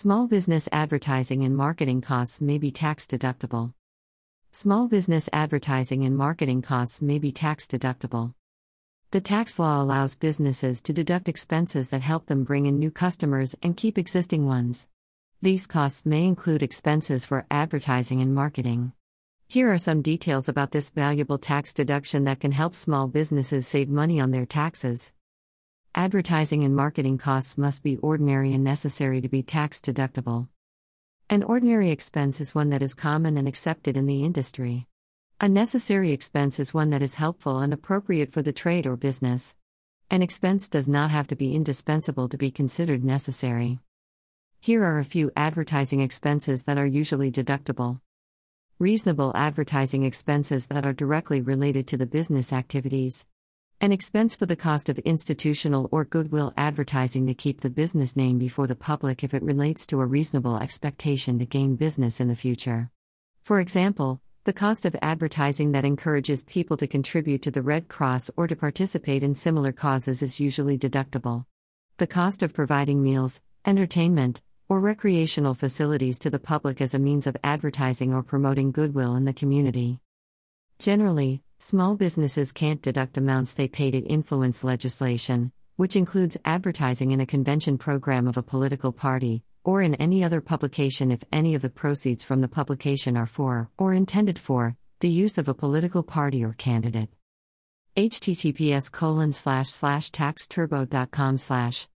Small business advertising and marketing costs may be tax deductible. Small business advertising and marketing costs may be tax deductible. The tax law allows businesses to deduct expenses that help them bring in new customers and keep existing ones. These costs may include expenses for advertising and marketing. Here are some details about this valuable tax deduction that can help small businesses save money on their taxes. Advertising and marketing costs must be ordinary and necessary to be tax deductible. An ordinary expense is one that is common and accepted in the industry. A necessary expense is one that is helpful and appropriate for the trade or business. An expense does not have to be indispensable to be considered necessary. Here are a few advertising expenses that are usually deductible. Reasonable advertising expenses that are directly related to the business activities. An expense for the cost of institutional or goodwill advertising to keep the business name before the public if it relates to a reasonable expectation to gain business in the future. For example, the cost of advertising that encourages people to contribute to the Red Cross or to participate in similar causes is usually deductible. The cost of providing meals, entertainment, or recreational facilities to the public as a means of advertising or promoting goodwill in the community. Generally, small businesses can't deduct amounts they pay to influence legislation, which includes advertising in a convention program of a political party, or in any other publication if any of the proceeds from the publication are for, or intended for, the use of a political party or candidate. https colon slash slash taxturbo.com slash